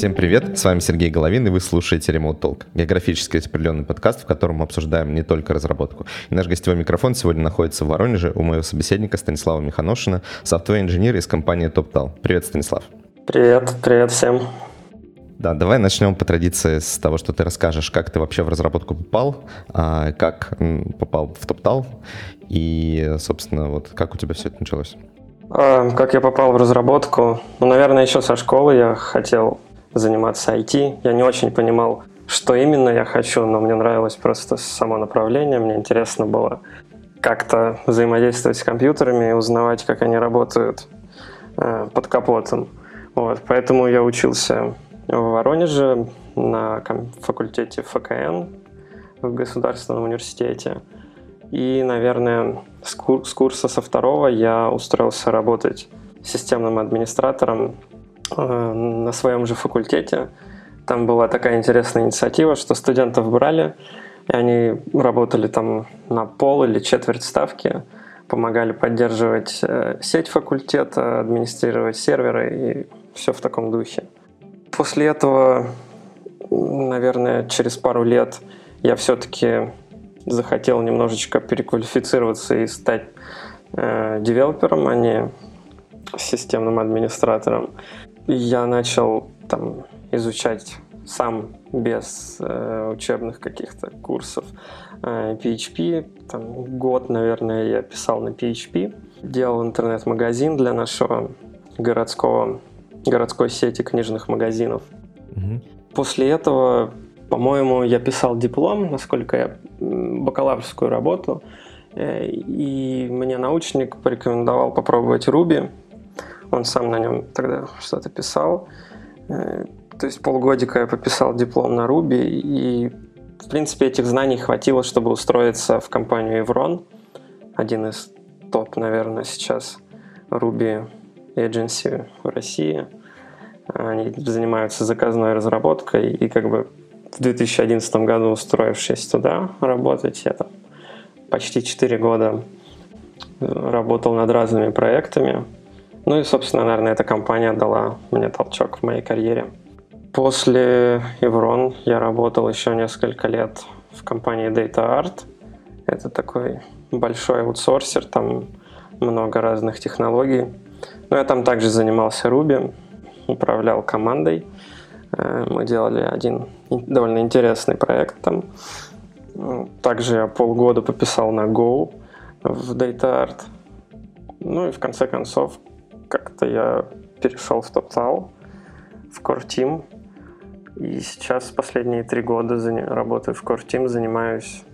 Всем привет, с вами Сергей Головин, и вы слушаете Remote Talk, географически распределенный подкаст, в котором мы обсуждаем не только разработку. И наш гостевой микрофон сегодня находится в Воронеже у моего собеседника Станислава Миханошина, софтвер-инженер из компании TopTal. Привет, Станислав. Привет, привет всем. Да, давай начнем по традиции с того, что ты расскажешь, как ты вообще в разработку попал, а, как попал в TopTal и, собственно, вот как у тебя все это началось. А, как я попал в разработку? Ну, наверное, еще со школы я хотел заниматься IT. Я не очень понимал, что именно я хочу, но мне нравилось просто само направление. Мне интересно было как-то взаимодействовать с компьютерами и узнавать, как они работают э, под капотом. Вот, поэтому я учился в Воронеже на факультете ФКН в Государственном университете. И, наверное, с, курса со второго я устроился работать системным администратором на своем же факультете. Там была такая интересная инициатива, что студентов брали, и они работали там на пол или четверть ставки, помогали поддерживать э, сеть факультета, администрировать серверы и все в таком духе. После этого, наверное, через пару лет я все-таки захотел немножечко переквалифицироваться и стать э, девелопером, а не системным администратором я начал там изучать сам без э, учебных каких-то курсов э, PHP. Там год, наверное, я писал на PHP. Делал интернет-магазин для нашего городского, городской сети книжных магазинов. Угу. После этого, по-моему, я писал диплом, насколько я бакалаврскую работу. Э, и мне научник порекомендовал попробовать Ruby. Он сам на нем тогда что-то писал. Э, то есть полгодика я пописал диплом на Ruby, и, в принципе, этих знаний хватило, чтобы устроиться в компанию Evron, один из топ, наверное, сейчас Ruby Agency в России. Они занимаются заказной разработкой, и как бы в 2011 году, устроившись туда работать, я там почти 4 года работал над разными проектами, ну и, собственно, наверное, эта компания дала мне толчок в моей карьере. После Evron я работал еще несколько лет в компании Data Art. Это такой большой аутсорсер, там много разных технологий. Но я там также занимался Ruby, управлял командой. Э, мы делали один довольно интересный проект там. Также я полгода пописал на Go в Data Art. Ну и в конце концов как-то я перешел в TopTal, в Core Team, и сейчас последние три года работаю в Core Team, занимаюсь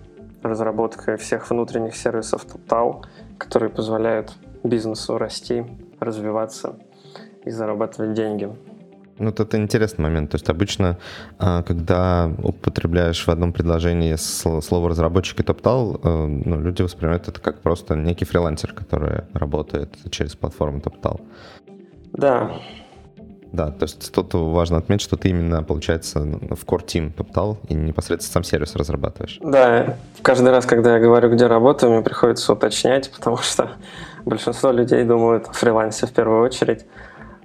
разработкой всех внутренних сервисов TopTal, которые позволяют бизнесу расти, развиваться и зарабатывать деньги. Ну, вот это интересный момент. То есть обычно, а, когда употребляешь в одном предложении слово разработчик и топтал, э, ну, люди воспринимают это как просто некий фрилансер, который работает через платформу топтал. Да. Да, то есть тут важно отметить, что ты именно, получается, в core team топтал и непосредственно сам сервис разрабатываешь. Да, каждый раз, когда я говорю, где работаю, мне приходится уточнять, потому что большинство людей думают о фрилансе в первую очередь.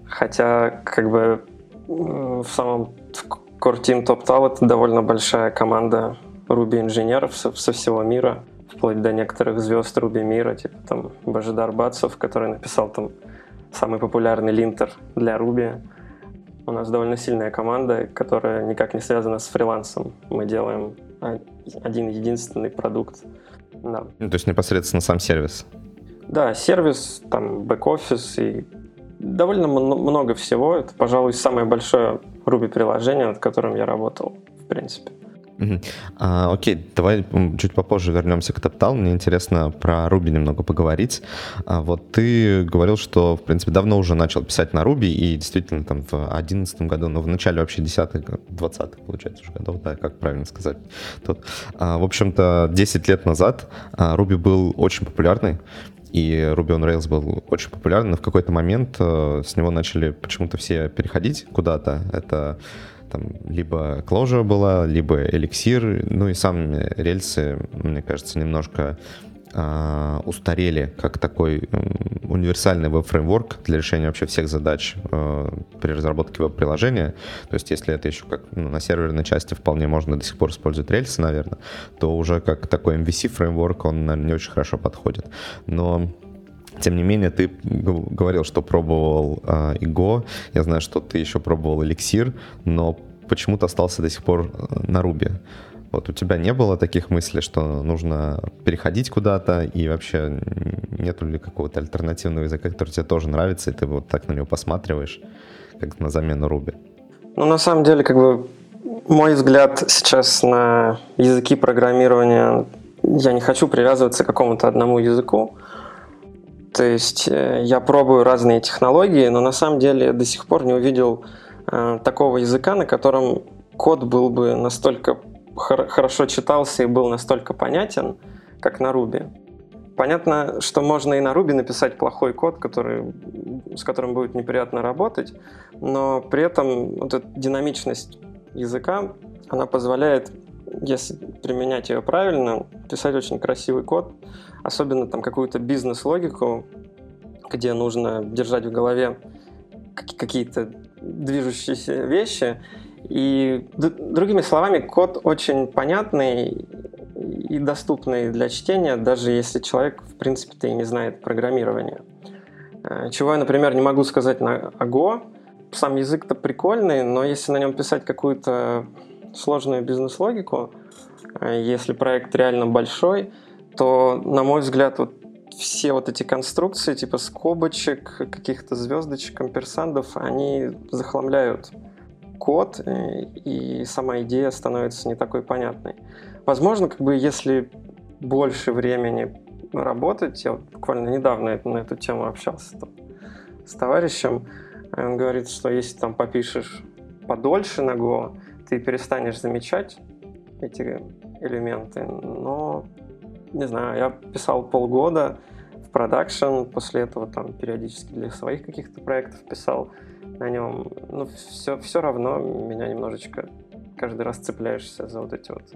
Хотя, как бы, в самом Core Team Top Tal это довольно большая команда Ruby инженеров со, со всего мира, вплоть до некоторых звезд Ruby мира, типа там Божидар Бацев, который написал там самый популярный линтер для Ruby. У нас довольно сильная команда, которая никак не связана с фрилансом. Мы делаем один единственный продукт. Да. Ну, то есть непосредственно сам сервис? Да, сервис, там бэк-офис и довольно много всего. Это, пожалуй, самое большое Ruby-приложение, над которым я работал, в принципе. А, окей, давай чуть попозже вернемся к TopTal. Мне интересно про Ruby немного поговорить. А, вот ты говорил, что, в принципе, давно уже начал писать на Ruby, и действительно там в 2011 году, ну, в начале вообще 10-х, 20 получается уже годов, да, как правильно сказать. Тут, а, в общем-то, 10 лет назад а, Ruby был очень популярный и Ruby on Rails был очень популярен, но в какой-то момент э, с него начали почему-то все переходить куда-то. Это там либо Clojure была, либо Elixir, ну и сами рельсы, мне кажется, немножко устарели как такой универсальный веб-фреймворк для решения вообще всех задач э, при разработке веб-приложения. То есть если это еще как ну, на серверной части вполне можно до сих пор использовать рельсы, наверное, то уже как такой MVC-фреймворк он, наверное, не очень хорошо подходит. Но тем не менее, ты говорил, что пробовал э, Иго. Я знаю, что ты еще пробовал Эликсир, но почему-то остался до сих пор э, на Руби. Вот у тебя не было таких мыслей, что нужно переходить куда-то, и вообще нету ли какого-то альтернативного языка, который тебе тоже нравится, и ты вот так на него посматриваешь, как на замену Руби? Ну, на самом деле, как бы мой взгляд сейчас на языки программирования, я не хочу привязываться к какому-то одному языку. То есть э, я пробую разные технологии, но на самом деле до сих пор не увидел э, такого языка, на котором код был бы настолько хор- хорошо читался и был настолько понятен, как на Ruby. Понятно, что можно и на Ruby написать плохой код, который, с которым будет неприятно работать, но при этом вот эта динамичность языка, она позволяет, если применять ее правильно, писать очень красивый код, особенно там какую-то бизнес-логику, где нужно держать в голове какие-то движущиеся вещи, и другими словами, код очень понятный и доступный для чтения, даже если человек, в принципе-то, и не знает программирования. Э, чего я, например, не могу сказать на Go. Сам язык-то прикольный, но если на нем писать какую-то сложную бизнес-логику, э, если проект реально большой, то, на мой взгляд, вот все вот эти конструкции, типа скобочек, каких-то звездочек, амперсандов, они захламляют код, э, и сама идея становится не такой понятной. Возможно, как бы если больше времени работать, я вот буквально недавно на эту тему общался там, с товарищем, он говорит, что если там попишешь подольше на Go, ты перестанешь замечать эти элементы, но не знаю, я писал полгода в продакшн, после этого там периодически для своих каких-то проектов писал, на нем, ну, все, все равно меня немножечко каждый раз цепляешься за вот эти вот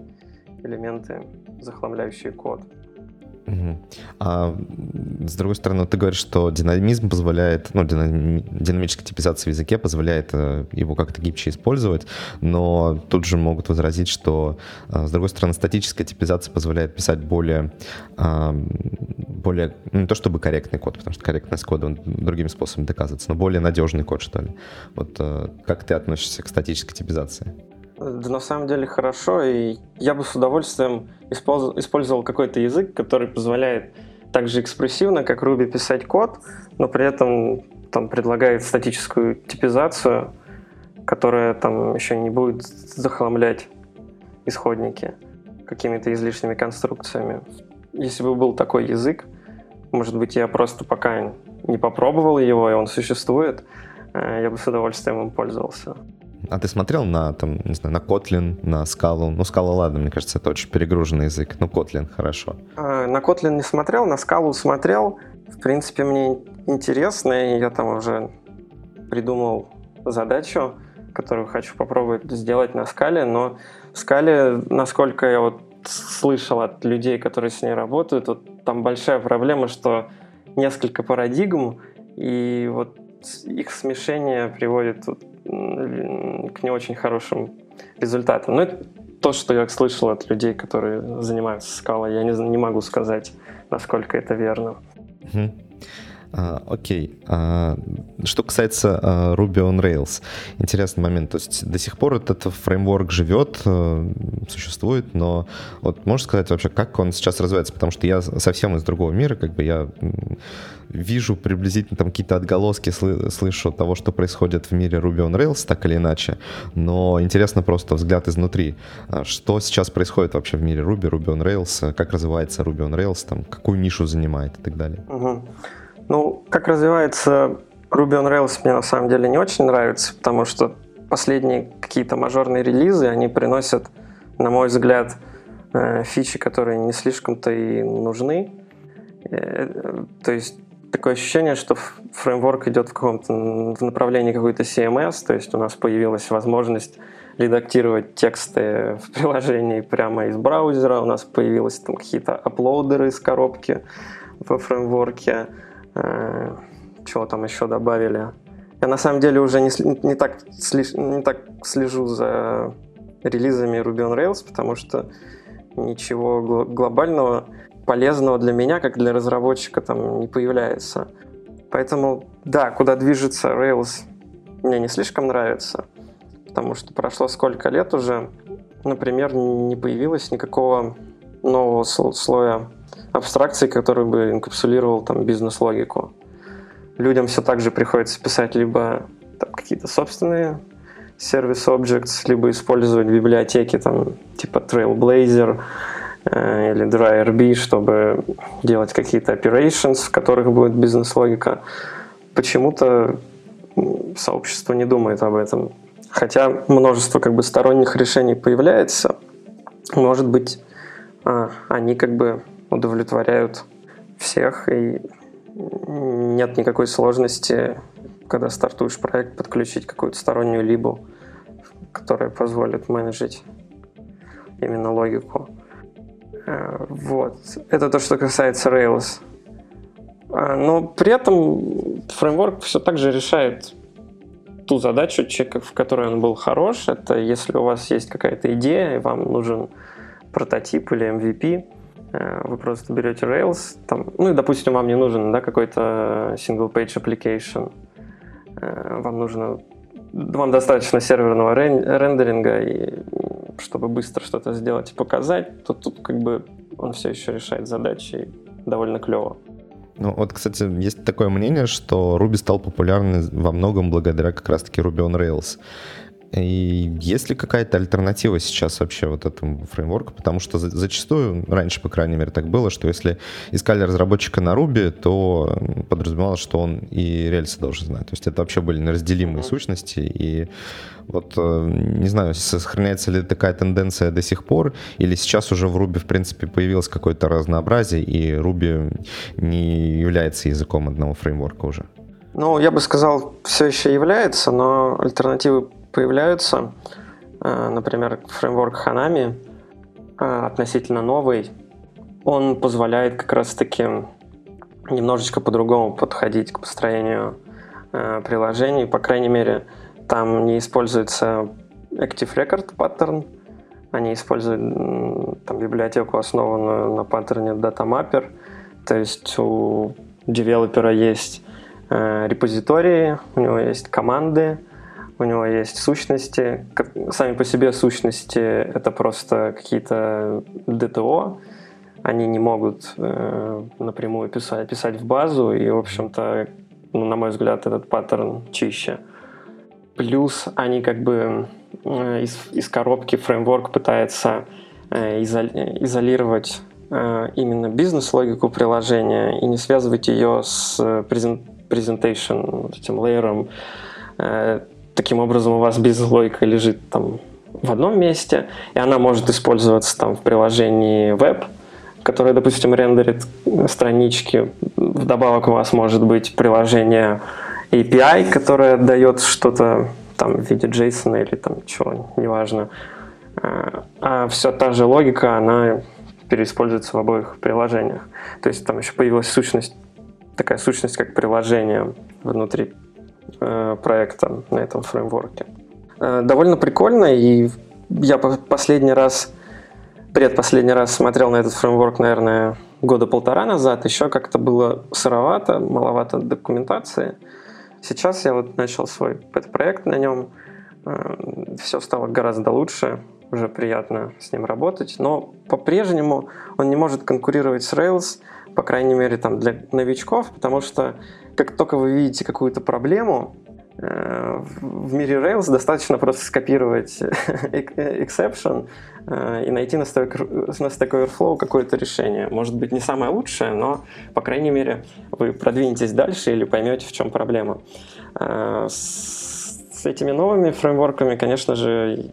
элементы, захламляющие код. А с другой стороны, ты говоришь, что динамизм позволяет, ну, динам, динамическая типизация в языке позволяет э, его как-то гибче использовать, но тут же могут возразить, что, э, с другой стороны, статическая типизация позволяет писать более, э, более, ну, не то чтобы корректный код, потому что корректность кода он другими способами доказывается, но более надежный код, что ли. Вот как ты относишься к статической типизации? Да на самом деле хорошо, и я бы с удовольствием использовал, какой-то язык, который позволяет так же экспрессивно, как Ruby, писать код, но при этом там предлагает статическую типизацию, которая там еще не будет захламлять исходники какими-то излишними конструкциями. Если бы был такой язык, может быть, я просто пока не попробовал его, и он существует, э, я бы с удовольствием им пользовался. А ты смотрел на, там, не знаю, на Kotlin, на Scala? Ну, Scala, ладно, мне кажется, это очень перегруженный язык. Ну, Kotlin, хорошо. А, на Kotlin не смотрел, на Scala смотрел. В принципе, мне интересно, и я там уже придумал задачу, которую хочу попробовать сделать на скале, но в скале, насколько я вот слышал от людей, которые с ней работают, вот там большая проблема, что несколько парадигм, и вот их смешение приводит к не очень хорошим результатам. Но это то, что я слышал от людей, которые занимаются скалой. Я не, не могу сказать, насколько это верно. А, окей. А, что касается а, Ruby on Rails, интересный момент. То есть до сих пор этот фреймворк живет, а, существует, но вот можешь сказать вообще, как он сейчас развивается? Потому что я совсем из другого мира, как бы я вижу приблизительно там какие-то отголоски, сл- слышу того, что происходит в мире Ruby on Rails, так или иначе, но интересно просто взгляд изнутри. А что сейчас происходит вообще в мире Ruby, Ruby on Rails, как развивается Ruby on Rails, там, какую нишу занимает и так далее? Угу. Ну, как развивается Ruby on Rails мне на самом деле не очень нравится, потому что последние какие-то мажорные релизы, они приносят, на мой взгляд, э, фичи, которые не слишком-то и нужны. Э, то есть такое ощущение, что фреймворк идет в каком-то в направлении какой-то CMS, то есть у нас появилась возможность редактировать тексты в приложении прямо из браузера, у нас появились там какие-то аплоудеры из коробки во фреймворке, чего там еще добавили? Я на самом деле уже не, не, так, не так слежу за релизами Ruby on Rails, потому что ничего глобального полезного для меня, как для разработчика, там не появляется. Поэтому, да, куда движется Rails, мне не слишком нравится, потому что прошло сколько лет уже, например, не появилось никакого нового слоя абстракции, который бы инкапсулировал там бизнес-логику. Людям все так же приходится писать либо там, какие-то собственные сервис objects, либо использовать библиотеки там типа Trailblazer э, или DryRB, чтобы делать какие-то operations, в которых будет бизнес-логика. Почему-то сообщество не думает об этом. Хотя множество как бы сторонних решений появляется, может быть, а, они как бы удовлетворяют всех, и нет никакой сложности, когда стартуешь проект, подключить какую-то стороннюю либу, которая позволит менеджить именно логику. Э, вот. Это то, что касается Rails. А, но при этом фреймворк все так же решает ту задачу, в которой он был хорош. Это если у вас есть какая-то идея, и вам нужен прототип или MVP, вы просто берете Rails, там, ну и, допустим, вам не нужен да, какой-то single-page application, э, вам нужно, вам достаточно серверного рендеринга, и чтобы быстро что-то сделать и показать, то тут как бы он все еще решает задачи довольно клево. Ну вот, кстати, есть такое мнение, что Ruby стал популярным во многом благодаря как раз-таки Ruby on Rails. И есть ли какая-то альтернатива сейчас вообще вот этому фреймворку? Потому что зачастую, раньше, по крайней мере, так было, что если искали разработчика на Ruby, то подразумевалось, что он и рельсы должен знать. То есть это вообще были неразделимые сущности. И вот, э, не знаю, сохраняется ли такая тенденция до сих пор, или сейчас уже в Ruby, в принципе, появилось какое-то разнообразие, и Ruby не является языком одного фреймворка уже? Ну, я бы сказал, все еще является, но альтернативы появляются. Э, например, фреймворк Hanami э, относительно новый. Он позволяет как раз-таки немножечко по-другому подходить к построению э, приложений. По крайней мере, там не используется Active Record паттерн, они используют там, библиотеку, основанную на паттерне DataMapper. То есть у девелопера есть репозитории, у него есть команды, у него есть сущности. Сами по себе сущности — это просто какие-то DTO. Они не могут э, напрямую писать, писать в базу, и, в общем-то, ну, на мой взгляд, этот паттерн чище. Плюс они как бы э, из, из коробки фреймворк пытается э, изолировать э, именно бизнес-логику приложения и не связывать ее с presentation, вот этим лейером Таким образом, у вас бизнес-логика лежит там в одном месте, и она может использоваться там в приложении веб, которое, допустим, рендерит странички. Вдобавок у вас может быть приложение API, которое дает что-то там в виде JSON или там чего, неважно. А, а все та же логика, она переиспользуется в обоих приложениях. То есть там еще появилась сущность, такая сущность, как приложение внутри проекта на этом фреймворке. Э, довольно прикольно, и я последний раз, предпоследний раз смотрел на этот фреймворк, наверное, года полтора назад. Еще как-то было сыровато, маловато документации. Сейчас я вот начал свой проект на нем. Э, Все стало гораздо лучше, уже приятно с ним работать, но по-прежнему он не может конкурировать с Rails, по крайней мере, там для новичков, потому что как только вы видите какую-то проблему, э, в мире Rails достаточно просто скопировать exception э, и найти на Stack Overflow какое-то решение. Может быть, не самое лучшее, но, по крайней мере, вы продвинетесь дальше или поймете, в чем проблема. Э, с этими новыми фреймворками, конечно же,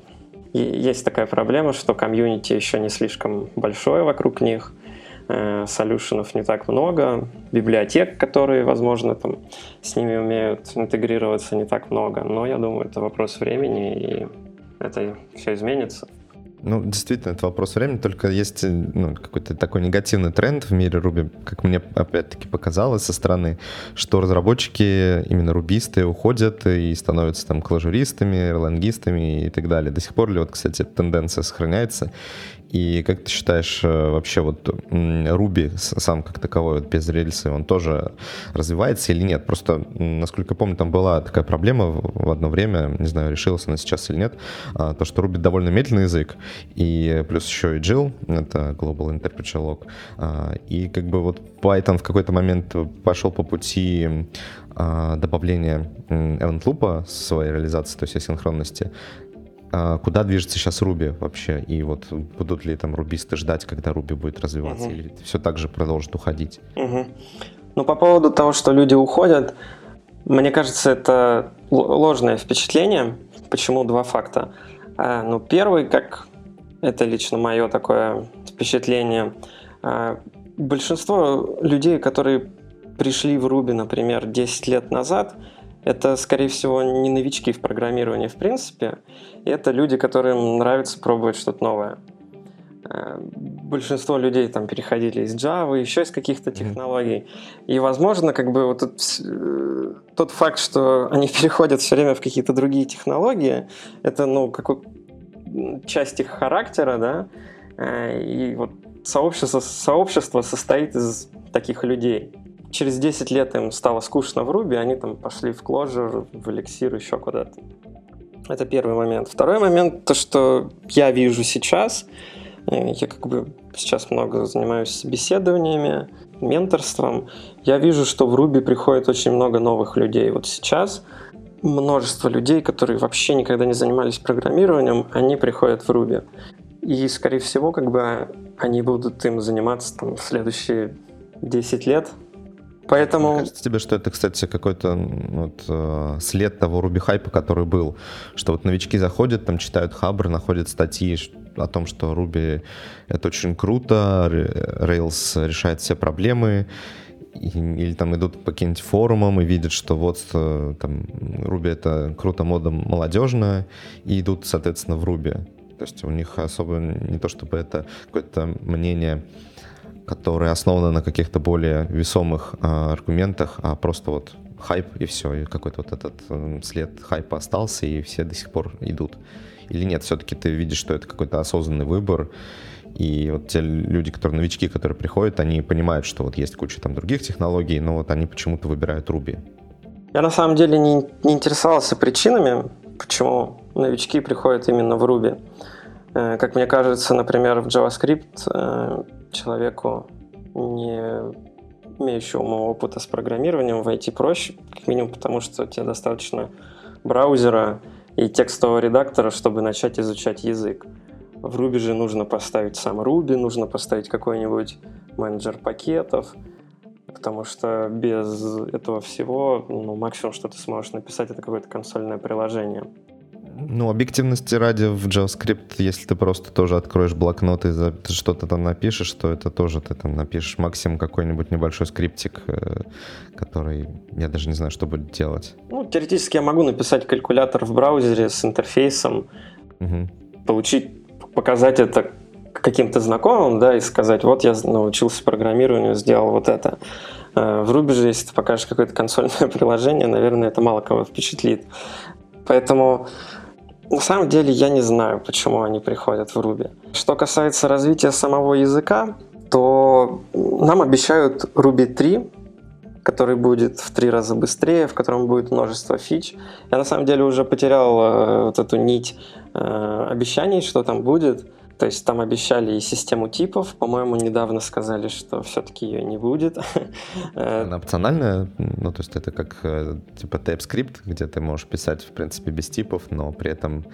есть такая проблема, что комьюнити еще не слишком большое вокруг них – Э, солюшенов не так много, библиотек, которые, возможно, там с ними умеют интегрироваться, не так много. Но я думаю, это вопрос времени, и это все изменится. Ну, действительно, это вопрос времени, только есть ну, какой-то такой негативный тренд в мире Ruby, как мне опять-таки показалось со стороны, что разработчики, именно рубисты, уходят и становятся там клажуристами, эрлангистами и так далее. До сих пор ли вот, кстати, эта тенденция сохраняется? И как ты считаешь, э, вообще вот Ruby сам как таковой, вот без рельсы, он тоже развивается или нет? Просто, насколько я помню, там была такая проблема в одно время, не знаю, решилась она сейчас или нет, а, то, что Ruby довольно медленный язык, и плюс еще и Jill, это Global Interpreter Log, а, и как бы вот Python в какой-то момент пошел по пути а, добавления event loop своей реализации, то есть асинхронности, куда движется сейчас Руби вообще? И вот будут ли там рубисты ждать, когда Руби будет развиваться, угу. или все так же продолжит уходить? Угу. Ну, по поводу того, что люди уходят, мне кажется, это ложное впечатление. Почему два факта? А, ну, первый, как это лично мое такое впечатление, а, большинство людей, которые пришли в Руби, например, 10 лет назад, это, скорее всего, не новички в программировании в принципе. Это люди, которым нравится пробовать что-то новое. Э, большинство людей там переходили из Java, еще из каких-то технологий. И, возможно, как бы вот тот, э, тот факт, что они переходят все время в какие-то другие технологии, это, ну, какой часть их характера, да, э, и вот сообщество, сообщество состоит из таких людей через 10 лет им стало скучно в Ruby, они там пошли в Clojure, в Elixir, еще куда-то. Это первый момент. Второй момент, то, что я вижу сейчас, э, я как бы сейчас много занимаюсь собеседованиями, менторством, я вижу, что в Ruby приходит очень много новых людей. Вот сейчас множество людей, которые вообще никогда не занимались программированием, они приходят в Ruby. И, скорее всего, как бы они будут им заниматься там, в следующие 10 лет, Поэтому... Мне кажется тебе, что это, кстати, какой-то вот, э, след того Руби хайпа, который был, что вот новички заходят, там читают Хабр, находят статьи о том, что Руби это очень круто, Rails решает все проблемы, или там идут по каким-нибудь форумам и видят, что вот э, там Руби это круто, мода молодежная, и идут, соответственно, в Руби. То есть у них особо не то чтобы это какое-то мнение которые основаны на каких-то более весомых э, аргументах, а просто вот хайп и все, и какой-то вот этот э, след хайпа остался, и все до сих пор идут. Или нет, все-таки ты видишь, что это какой-то осознанный выбор, и вот те люди, которые новички, которые приходят, они понимают, что вот есть куча там других технологий, но вот они почему-то выбирают Ruby. Я на самом деле не, не интересовался причинами, почему новички приходят именно в Ruby. Э, как мне кажется, например, в JavaScript э, человеку, не имеющему опыта с программированием, войти проще, как минимум потому, что тебе достаточно браузера и текстового редактора, чтобы начать изучать язык. В Ruby же нужно поставить сам Ruby, нужно поставить какой-нибудь менеджер пакетов, потому что без этого всего ну, максимум, что ты сможешь написать, это какое-то консольное приложение. Ну, объективности ради в JavaScript, если ты просто тоже откроешь блокнот и что-то там напишешь, то это тоже ты там напишешь максимум какой-нибудь небольшой скриптик, э, который я даже не знаю, что будет делать. Ну, теоретически я могу написать калькулятор в браузере с интерфейсом, угу. получить, показать это каким-то знакомым, да, и сказать, вот я научился программированию, сделал вот это. Э, в Ruby же, если ты покажешь какое-то консольное приложение, наверное, это мало кого впечатлит. Поэтому на самом деле я не знаю, почему они приходят в Ruby. Что касается развития самого языка, то нам обещают Ruby 3, который будет в три раза быстрее, в котором будет множество фич. Я на самом деле уже потерял э, вот эту нить э, обещаний, что там будет. То есть там обещали и систему типов. По-моему, недавно сказали, что все-таки ее не будет. Э, Она опциональная? Ну, то есть это как э, типа TypeScript, где ты можешь писать, в принципе, без типов, но при этом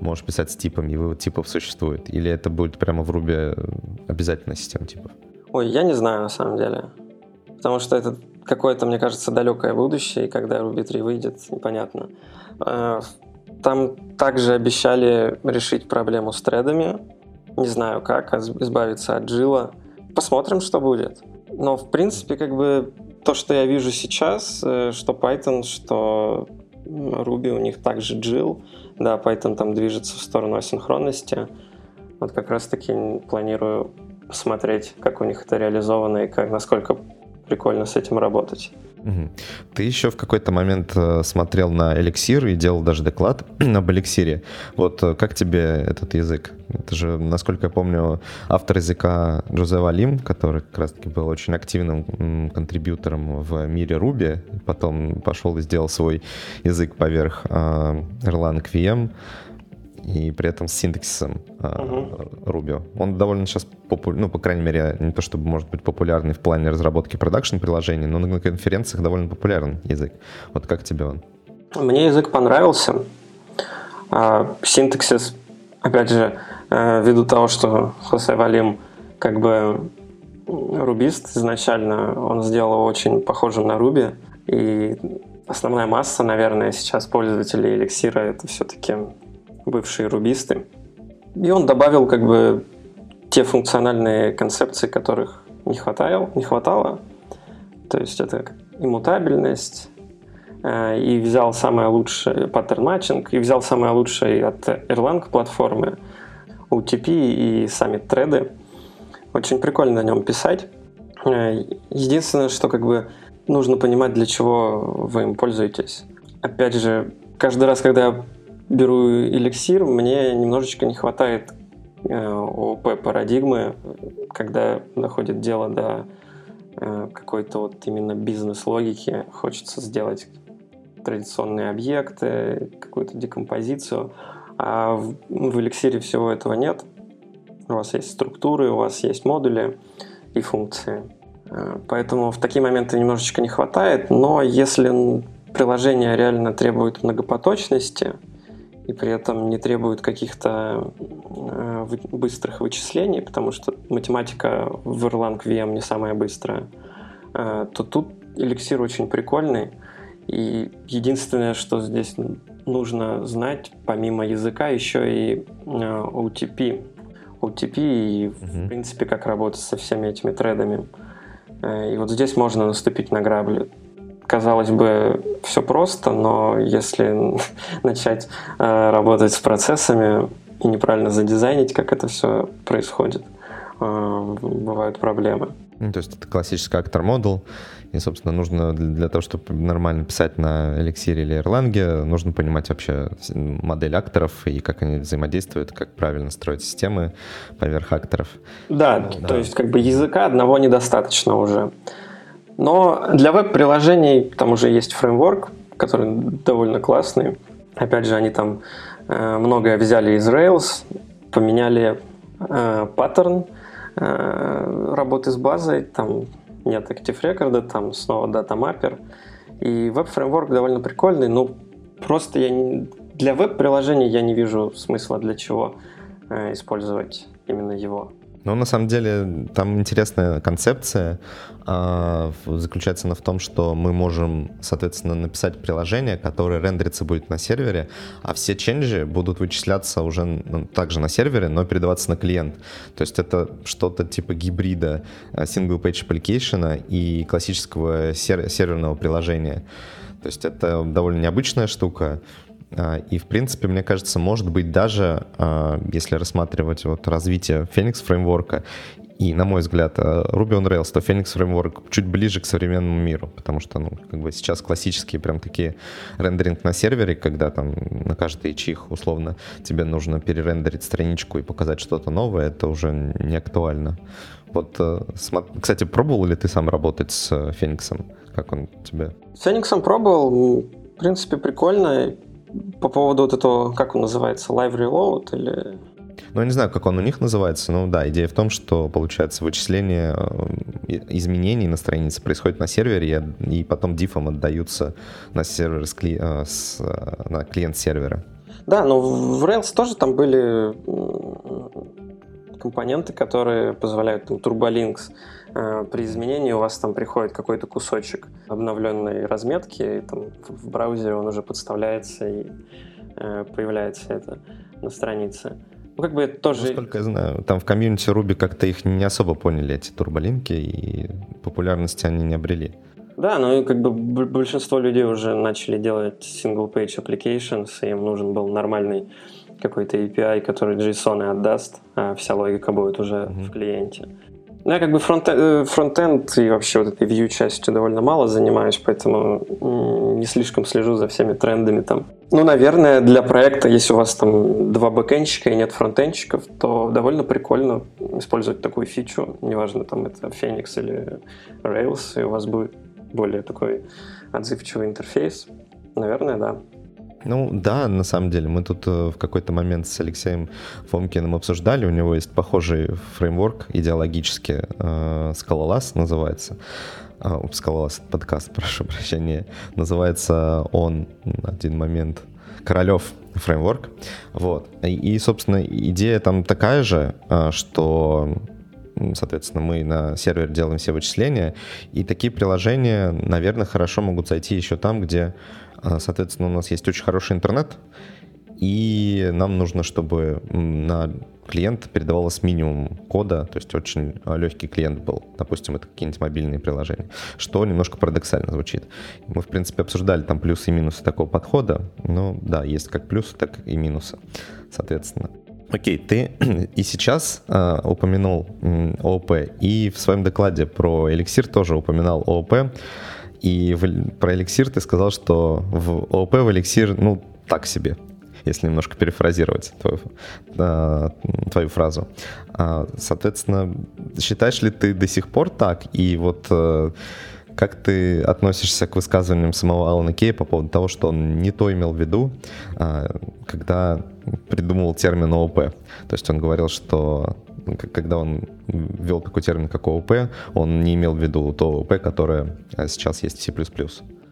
можешь писать с типами, и вывод типов существует? Или это будет прямо в Ruby обязательная система типов? Ой, я не знаю на самом деле. Потому что это какое-то, мне кажется, далекое будущее, и когда Ruby 3 выйдет, непонятно. Э, там также обещали решить проблему с тредами, не знаю как, избавиться от джила. Посмотрим, что будет. Но, в принципе, как бы то, что я вижу сейчас, э, что Python, что Ruby, у них также джил. Да, Python там движется в сторону асинхронности. Вот как раз-таки планирую посмотреть, как у них это реализовано и как, насколько прикольно с этим работать. Ты еще в какой-то момент э, смотрел на эликсир и делал даже доклад об эликсире. Вот э, как тебе этот язык? Это же, насколько я помню, автор языка Джозе Валим, который как раз-таки был очень активным контрибьютором в мире Руби, потом пошел и сделал свой язык поверх э, Erlang VM и при этом с синтаксисом Ruby. Он довольно сейчас, попу- ну, по крайней мере, не то чтобы может быть популярный в плане разработки продакшн-приложений, но на конференциях довольно популярен язык. Вот как тебе он? Мне язык понравился. А, синтаксис, опять же, э, ввиду того, что Хосе Валим как бы рубист изначально, он сделал его очень похожим на Ruby. И основная масса, наверное, сейчас пользователей эликсира это все-таки бывшие рубисты. И он добавил как бы те функциональные концепции, которых не хватало, не хватало. То есть это иммутабельность, э, и взял самое лучшее паттерн матчинг, и взял самое лучшее от Erlang платформы, UTP и сами треды. Очень прикольно на нем писать. Э, единственное, что как бы нужно понимать, для чего вы им пользуетесь. Опять же, каждый раз, когда я беру эликсир, мне немножечко не хватает э, ООП парадигмы, когда доходит дело до э, какой-то вот именно бизнес-логики. Хочется сделать традиционные объекты, какую-то декомпозицию. А в, в эликсире всего этого нет. У вас есть структуры, у вас есть модули и функции. Э, поэтому в такие моменты немножечко не хватает, но если приложение реально требует многопоточности, и при этом не требует каких-то э, быстрых вычислений, потому что математика в Erlang VM не самая быстрая, э, то тут эликсир очень прикольный. И единственное, что здесь нужно знать, помимо языка, еще и э, OTP. OTP и, в принципе, как работать со всеми этими тредами. И вот здесь можно наступить на грабли казалось бы, все просто, но если начать э, работать с процессами и неправильно задизайнить, как это все происходит, э, бывают проблемы. Ну, то есть это классический актор модул, и, собственно, нужно для, того, чтобы нормально писать на Elixir или Erlang, нужно понимать вообще модель акторов и как они взаимодействуют, как правильно строить системы поверх акторов. Да, да. то есть как бы языка одного недостаточно уже. Но для веб-приложений там уже есть фреймворк, который довольно классный. Опять же, они там э, многое взяли из Rails, поменяли э, паттерн э, работы с базой, там нет Active Record, там снова Data Mapper. И веб-фреймворк довольно прикольный, но просто я не, для веб-приложений я не вижу смысла для чего э, использовать именно его. Ну, на самом деле, там интересная концепция э, заключается она в том, что мы можем, соответственно, написать приложение, которое рендериться будет на сервере, а все ченджи будут вычисляться уже ну, также на сервере, но передаваться на клиент. То есть это что-то типа гибрида э, single page application и классического сер- серверного приложения. То есть это довольно необычная штука. А, и, в принципе, мне кажется, может быть даже, а, если рассматривать вот развитие Phoenix фреймворка и, на мой взгляд, а, Ruby on Rails, то Phoenix фреймворк чуть ближе к современному миру, потому что, ну, как бы сейчас классические прям такие рендеринг на сервере, когда там на каждый чих, условно, тебе нужно перерендерить страничку и показать что-то новое, это уже не актуально. Вот, кстати, пробовал ли ты сам работать с Фениксом? Как он тебе? С Фениксом пробовал. В принципе, прикольно по поводу вот этого, как он называется, Live Reload или... Ну, я не знаю, как он у них называется, но да, идея в том, что, получается, вычисление э, изменений на странице происходит на сервере, и потом дифом отдаются на сервер с, кли... Э, с... Э, на клиент сервера. Да, но в Rails тоже там были компоненты, которые позволяют там, Turbolinks при изменении у вас там приходит какой-то кусочек обновленной разметки, и там в браузере он уже подставляется и э, появляется это на странице. Ну, как бы это тоже... Насколько я знаю, там в комьюнити Ruby как-то их не особо поняли, эти турболинки, и популярности они не обрели. Да, ну и как бы большинство людей уже начали делать single-page applications, и им нужен был нормальный какой-то API, который JSON и отдаст, а вся логика будет уже mm-hmm. в клиенте. Ну, я как бы э, фронтенд и вообще вот этой view частью довольно мало занимаюсь, поэтому не слишком слежу за всеми трендами там. Ну, наверное, для проекта, если у вас там два бэкэнщика и нет фронтенщиков, то довольно прикольно использовать такую фичу, неважно, там это Phoenix или Rails, и у вас будет более такой отзывчивый интерфейс. Наверное, да. Ну да, на самом деле, мы тут э, в какой-то момент с Алексеем Фомкиным обсуждали, у него есть похожий фреймворк идеологически, э, Скалолаз называется. А, Скалолаз подкаст, прошу прощения. Называется он, один момент, Королев фреймворк. Вот. И, собственно, идея там такая же, э, что соответственно, мы на сервере делаем все вычисления, и такие приложения, наверное, хорошо могут зайти еще там, где соответственно, у нас есть очень хороший интернет, и нам нужно, чтобы на клиент передавалось минимум кода, то есть очень а, легкий клиент был. Допустим, это какие-нибудь мобильные приложения, что немножко парадоксально звучит. Мы, в принципе, обсуждали там плюсы и минусы такого подхода, но да, есть как плюсы, так и минусы, соответственно. Окей, ты и сейчас э, упомянул ООП, и в своем докладе про эликсир тоже упоминал ООП. И в, про эликсир ты сказал, что в ООП в эликсир, ну, так себе, если немножко перефразировать твою, э, твою фразу. А, соответственно, считаешь ли ты до сих пор так? И вот э, как ты относишься к высказываниям самого Алана Кея по поводу того, что он не то имел в виду, э, когда придумывал термин ООП? То есть он говорил, что когда он ввел такой термин, как ООП, он не имел в виду то ООП, которое а, сейчас есть в C++.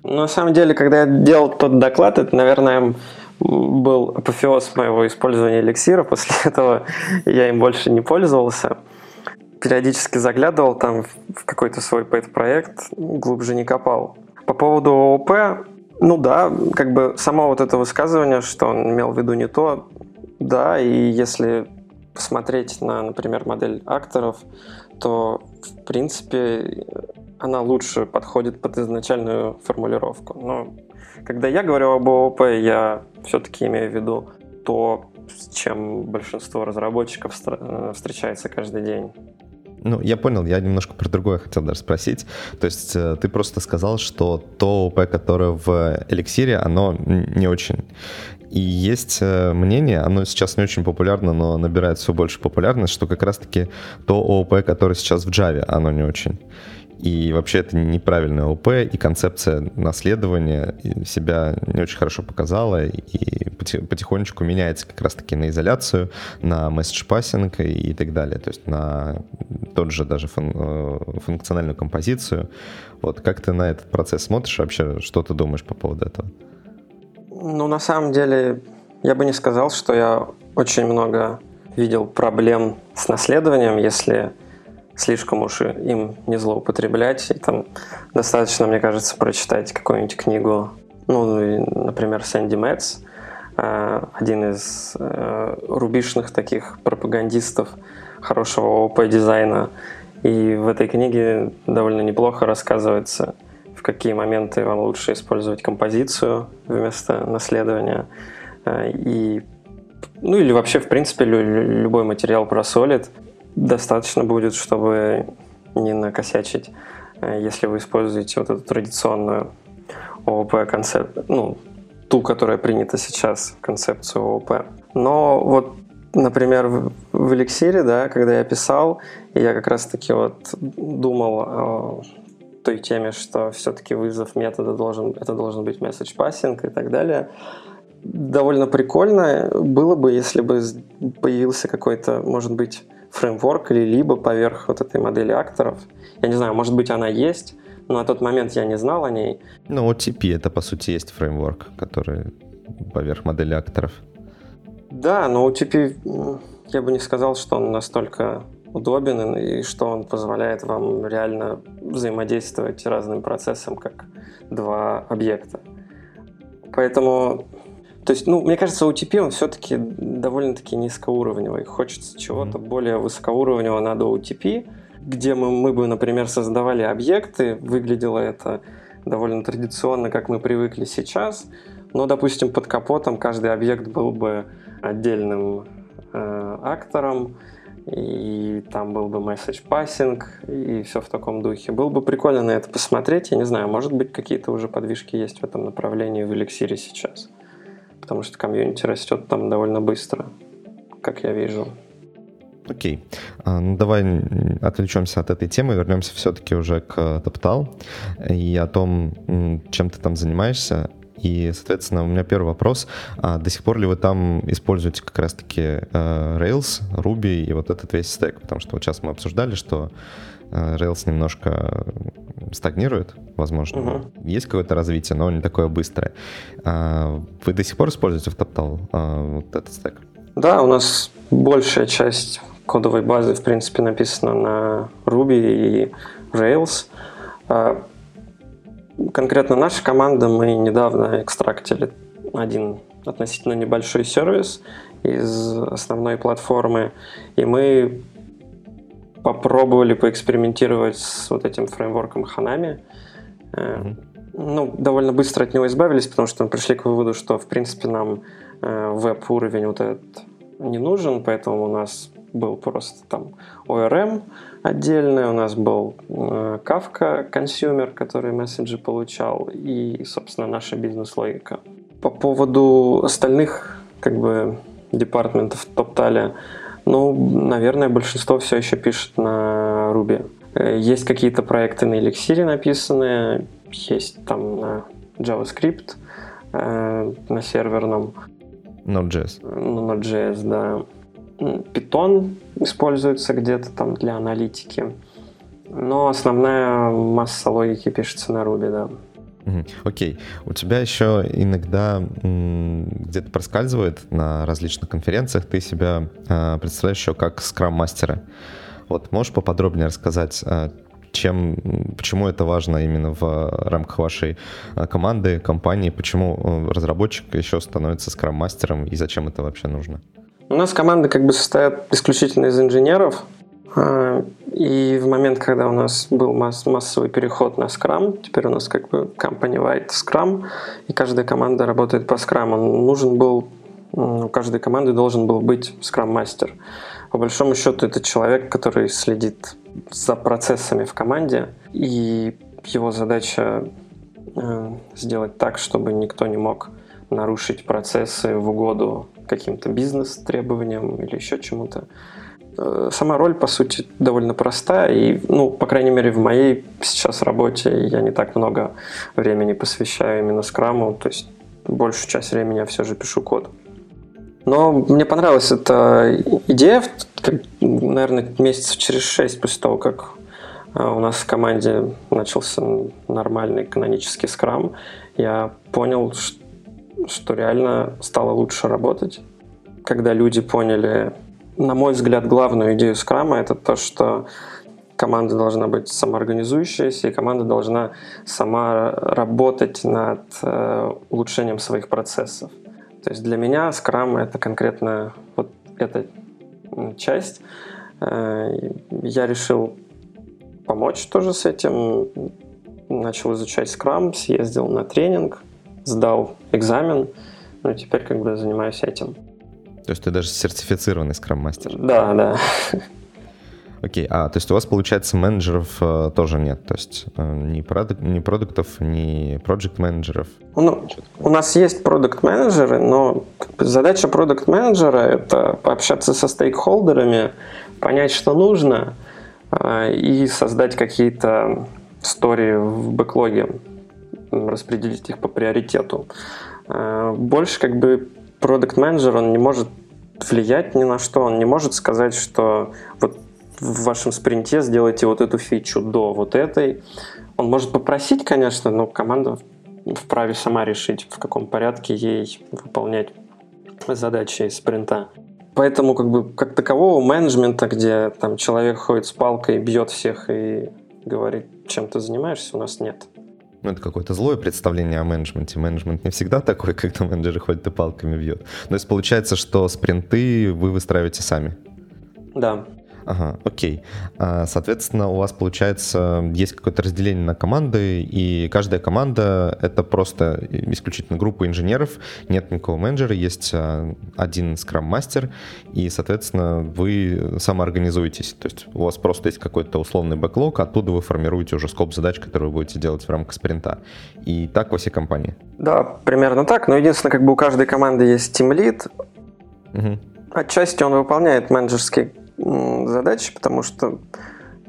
На самом деле, когда я делал тот доклад, это, наверное, был апофеоз моего использования эликсира. После этого я им больше не пользовался. Периодически заглядывал там в какой-то свой пэт-проект, глубже не копал. По поводу ООП, ну да, как бы само вот это высказывание, что он имел в виду не то, да, и если посмотреть на, например, модель акторов, то, в принципе, она лучше подходит под изначальную формулировку. Но когда я говорю об ООП, я все-таки имею в виду то, с чем большинство разработчиков э, встречается каждый день. Ну, я понял, я немножко про другое хотел даже спросить. То есть э, ты просто сказал, что то ОП, которое в эликсире, оно не очень. И есть э, мнение, оно сейчас не очень популярно, но набирает все больше популярность, что как раз-таки то ООП, которое сейчас в Java, оно не очень. И вообще это неправильное ОП, и концепция наследования себя не очень хорошо показала, и потихонечку меняется как раз-таки на изоляцию, на message passing и так далее, то есть на тот же даже фун э, функциональную композицию. Вот как ты на этот процесс смотришь вообще, что ты думаешь по поводу этого? Ну, на самом деле, я бы не сказал, что я очень много видел проблем с наследованием, если слишком уж им не злоупотреблять. И там достаточно, мне кажется, прочитать какую-нибудь книгу, ну, например, Сэнди Мэтс, э, один из э, рубишных таких пропагандистов хорошего ООП-дизайна. И в этой книге довольно неплохо рассказывается какие моменты вам лучше использовать композицию вместо наследования. Э, и, ну или вообще, в принципе, любой материал про SOLID достаточно будет, чтобы не накосячить, э, если вы используете вот эту традиционную ООП концепт, ну, ту, которая принята сейчас, концепцию ООП. Но вот, например, в, в эликсире, да, когда я писал, я как раз-таки вот думал той теме, что все-таки вызов метода должен, это должен быть message passing и так далее. Довольно прикольно было бы, если бы появился какой-то, может быть, фреймворк или либо поверх вот этой модели акторов. Я не знаю, может быть, она есть, но на тот момент я не знал о ней. Ну, OTP это, по сути, есть фреймворк, который поверх модели акторов. Да, но OTP, я бы не сказал, что он настолько удобен и что он позволяет вам реально взаимодействовать разным процессам как два объекта. Поэтому, то есть, ну, мне кажется, OTP он все-таки довольно-таки низкоуровневый. Хочется чего-то mm-hmm. более высокоуровневого надо OTP, где мы, мы бы, например, создавали объекты, выглядело это довольно традиционно, как мы привыкли сейчас, но, допустим, под капотом каждый объект был бы отдельным э, актором, и там был бы message passing, и все в таком духе. Было бы прикольно на это посмотреть. Я не знаю, может быть, какие-то уже подвижки есть в этом направлении в эликсире сейчас. Потому что комьюнити растет там довольно быстро, как я вижу. Окей. А, ну, давай отвлечемся от этой темы, вернемся все-таки уже к TopTal и о том, чем ты там занимаешься. И, соответственно, у меня первый вопрос. А до сих пор ли вы там используете как раз-таки э, Rails, Ruby и вот этот весь стек? Потому что вот сейчас мы обсуждали, что э, Rails немножко стагнирует, возможно. Угу. Есть какое-то развитие, но не такое быстрое. А вы до сих пор используете в TopTal э, вот этот стек? Да, у нас большая часть кодовой базы, в принципе, написана на Ruby и Rails. Конкретно наша команда, мы недавно экстрактили один относительно небольшой сервис из основной платформы, и мы попробовали поэкспериментировать с вот этим фреймворком Hanami. Mm-hmm. Ну, довольно быстро от него избавились, потому что мы пришли к выводу, что, в принципе, нам э, веб-уровень вот этот не нужен, поэтому у нас был просто там ORM отдельный, у нас был э, Kafka consumer, который месседжи получал, и, собственно, наша бизнес-логика. По поводу остальных, как бы, департаментов Toptal, ну, наверное, большинство все еще пишет на Ruby. Э, есть какие-то проекты на Elixir написанные, есть там на JavaScript, э, на серверном. Node.js. Ну, Node.js, да. Python используется где-то там для аналитики. Но основная масса логики пишется на Ruby, да. Окей. Okay. У тебя еще иногда где-то проскальзывает на различных конференциях, ты себя э, представляешь еще как скрам-мастера. Вот можешь поподробнее рассказать, э, чем, почему это важно именно в рамках вашей команды, компании, почему разработчик еще становится скрам-мастером и зачем это вообще нужно? У нас команды как бы состоят исключительно из инженеров, а, и в момент, когда у нас был масс массовый переход на Scrum, теперь у нас как бы company-wide Scrum, и каждая команда работает по Scrum, нужен был, у каждой команды должен был быть Scrum-мастер. По большому счету это человек, который следит за процессами в команде, и его задача э, сделать так, чтобы никто не мог нарушить процессы в угоду каким-то бизнес-требованиям или еще чему-то. Э, сама роль, по сути, довольно простая, и, ну, по крайней мере, в моей сейчас работе я не так много времени посвящаю именно скраму, то есть большую часть времени я все же пишу код. Но мне понравилась эта идея, наверное, месяцев через шесть после того, как э, у нас в команде начался нормальный канонический скрам, я понял, что что реально стало лучше работать. Когда люди поняли, на мой взгляд, главную идею скрама, это то, что команда должна быть самоорганизующаяся, и команда должна сама работать над э, улучшением своих процессов. То есть для меня скрам это конкретно вот эта часть. Э, я решил помочь тоже с этим. Начал изучать скрам, съездил на тренинг, сдал экзамен, ну и теперь как бы занимаюсь этим. То есть ты даже сертифицированный скрам-мастер? Да, да. Окей, а то есть у вас, получается, менеджеров э, тоже нет? То есть э, ни, продук, ни продуктов, ни проект менеджеров Ну, у нас есть продукт менеджеры но задача продукт менеджера это пообщаться со стейкхолдерами, понять, что нужно, э, и создать какие-то истории в бэклоге распределить их по приоритету. Э, больше как бы продукт менеджер он не может влиять ни на что, он не может сказать, что вот в вашем спринте сделайте вот эту фичу до вот этой. Он может попросить, конечно, но команда вправе сама решить, в каком порядке ей выполнять задачи из спринта. Поэтому как бы как такового менеджмента, где там человек ходит с палкой, бьет всех и говорит, чем ты занимаешься, у нас нет ну, это какое-то злое представление о менеджменте. Менеджмент не всегда такой, когда менеджеры ходят и палками бьют. Но есть получается, что спринты вы выстраиваете сами. Да. Ага, окей. А, соответственно, у вас, получается, есть какое-то разделение на команды, и каждая команда — это просто исключительно группа инженеров, нет никакого менеджера, есть а, один скрам-мастер, и, соответственно, вы самоорганизуетесь. То есть у вас просто есть какой-то условный бэклог, оттуда вы формируете уже скоп задач, которые вы будете делать в рамках спринта. И так во всей компании. Да, примерно так, но единственное, как бы у каждой команды есть Team Lead. Угу. Отчасти он выполняет менеджерские задачи, потому что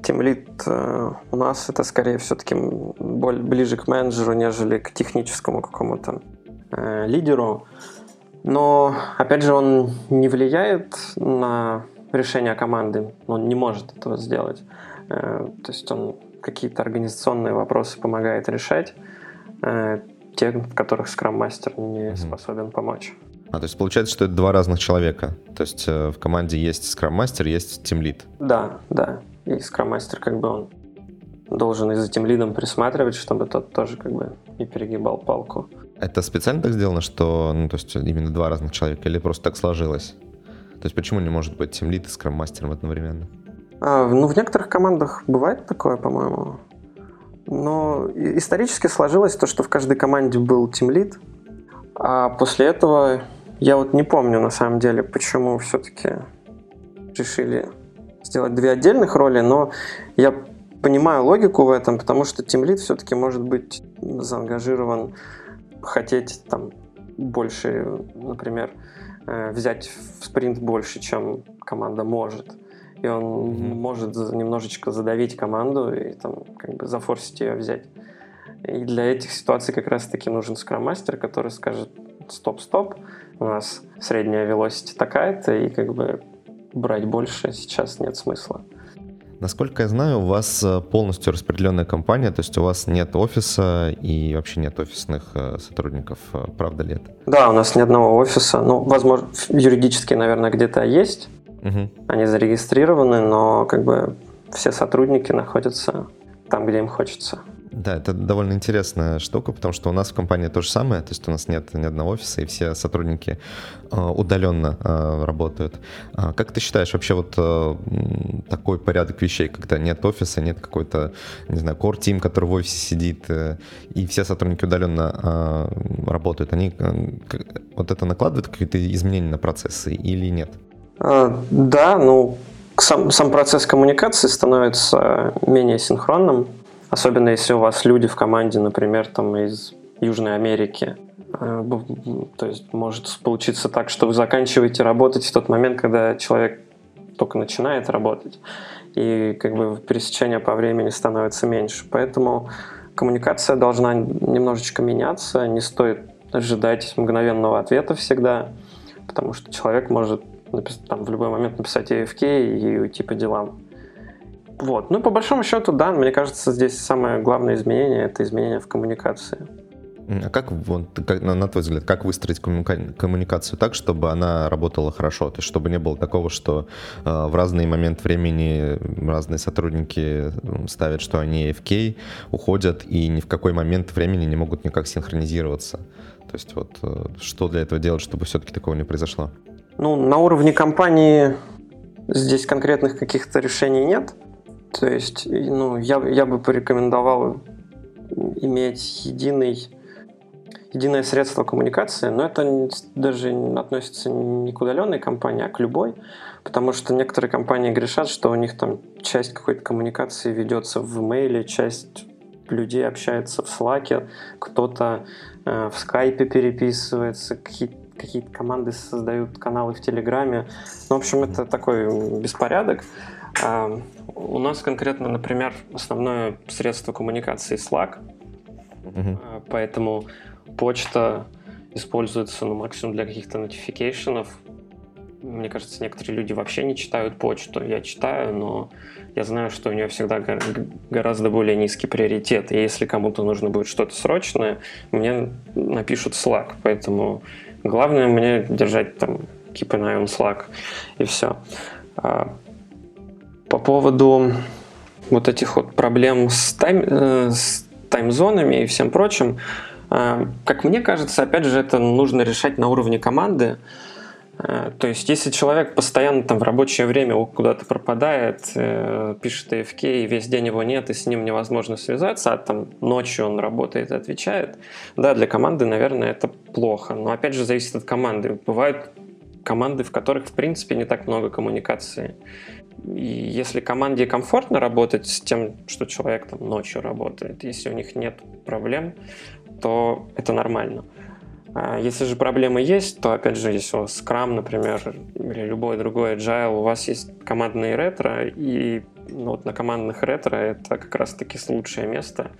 тимлит э, у нас это скорее все-таки ближе к менеджеру, нежели к техническому какому-то э, лидеру. Но, опять же, он не влияет на решение команды, он не может этого сделать. Э, то есть он какие-то организационные вопросы помогает решать, те, в которых скрам-мастер не способен помочь. А, то есть получается, что это два разных человека. То есть э, в команде есть скрам-мастер, есть тимлид. Да, да. И скрам-мастер как бы он должен и за тимлидом присматривать, чтобы тот тоже как бы не перегибал палку. Это специально так сделано, что ну, то есть именно два разных человека, или просто так сложилось? То есть почему не может быть тимлид и скрам-мастером одновременно? А, ну, в некоторых командах бывает такое, по-моему. Но исторически сложилось то, что в каждой команде был тимлид, а после этого я вот не помню на самом деле, почему все-таки решили сделать две отдельных роли, но я понимаю логику в этом, потому что тимлит все-таки может быть заангажирован, хотеть там больше, например, э, взять в спринт больше, чем команда может. И он mm-hmm. может немножечко задавить команду и там как бы зафорсить ее взять. И для этих ситуаций как раз-таки нужен скрам-мастер, который скажет стоп-стоп, у нас средняя velocity такая-то, и как бы брать больше сейчас нет смысла. Насколько я знаю, у вас э, полностью распределенная компания, то есть у вас нет офиса и вообще нет офисных э, сотрудников, э, правда ли это? Да, у нас ни одного офиса. Ну, возможно, юридически, наверное, где-то есть. Угу. Они зарегистрированы, но как бы все сотрудники находятся там, где им хочется. Да, это довольно интересная штука, потому что у нас в компании то же самое, то есть у нас нет ни одного офиса, и все сотрудники э, удаленно э, работают. А как ты считаешь, вообще вот э, такой порядок вещей, когда нет офиса, нет какой-то, не знаю, core team, который в офисе сидит, и все сотрудники удаленно работают, они вот это накладывает какие-то изменения на процессы или нет? А, да, ну, сам, сам процесс коммуникации становится менее синхронным, Особенно если у вас люди в команде, например, там из Южной Америки. Э, то есть может получиться так, что вы заканчиваете работать в тот момент, когда человек только начинает работать, и как бы пересечение по времени становится меньше. Поэтому коммуникация должна немножечко меняться, не стоит ожидать мгновенного ответа всегда, потому что человек может там, в любой момент написать AFK и уйти по делам. Вот. Ну, по большому счету, да, мне кажется, здесь самое главное изменение – это изменение в коммуникации. А как, вот, как, на твой взгляд, как выстроить коммуника- коммуникацию так, чтобы она работала хорошо? То есть, чтобы не было такого, что э, в разный момент времени разные сотрудники ставят, что они AFK, уходят и ни в какой момент времени не могут никак синхронизироваться. То есть, вот э, что для этого делать, чтобы все-таки такого не произошло? Ну, на уровне компании здесь конкретных каких-то решений нет. То есть, ну, я, я бы порекомендовал иметь единый, единое средство коммуникации, но это даже относится не к удаленной компании, а к любой, потому что некоторые компании грешат, что у них там часть какой-то коммуникации ведется в имейле, часть людей общается в Slack, кто-то э, в скайпе переписывается, какие-то какие команды создают каналы в Телеграме. Ну, в общем, это такой беспорядок. А, у нас конкретно, например, основное средство коммуникации Slack, угу. поэтому почта используется ну, максимум для каких-то нотификейшенов. Мне кажется, некоторые люди вообще не читают почту. Я читаю, но я знаю, что у нее всегда гораздо более низкий приоритет. И если кому-то нужно будет что-то срочное, мне напишут Slack. Поэтому главное мне держать там keep an eye on Slack и все. По поводу вот этих вот проблем с, тайм, э, с таймзонами и всем прочим, э, как мне кажется, опять же, это нужно решать на уровне команды. Э, то есть, если человек постоянно там в рабочее время куда-то пропадает, э, пишет AFK, и весь день его нет, и с ним невозможно связаться, а там ночью он работает и отвечает, да, для команды, наверное, это плохо. Но опять же, зависит от команды. Бывают команды, в которых, в принципе, не так много коммуникации. Если команде комфортно работать с тем, что человек там ночью работает, если у них нет проблем, то это нормально. А если же проблемы есть, то, опять же, если у вас Scrum, например, или любой другой agile, у вас есть командные ретро, и ну, вот на командных ретро это как раз-таки лучшее место,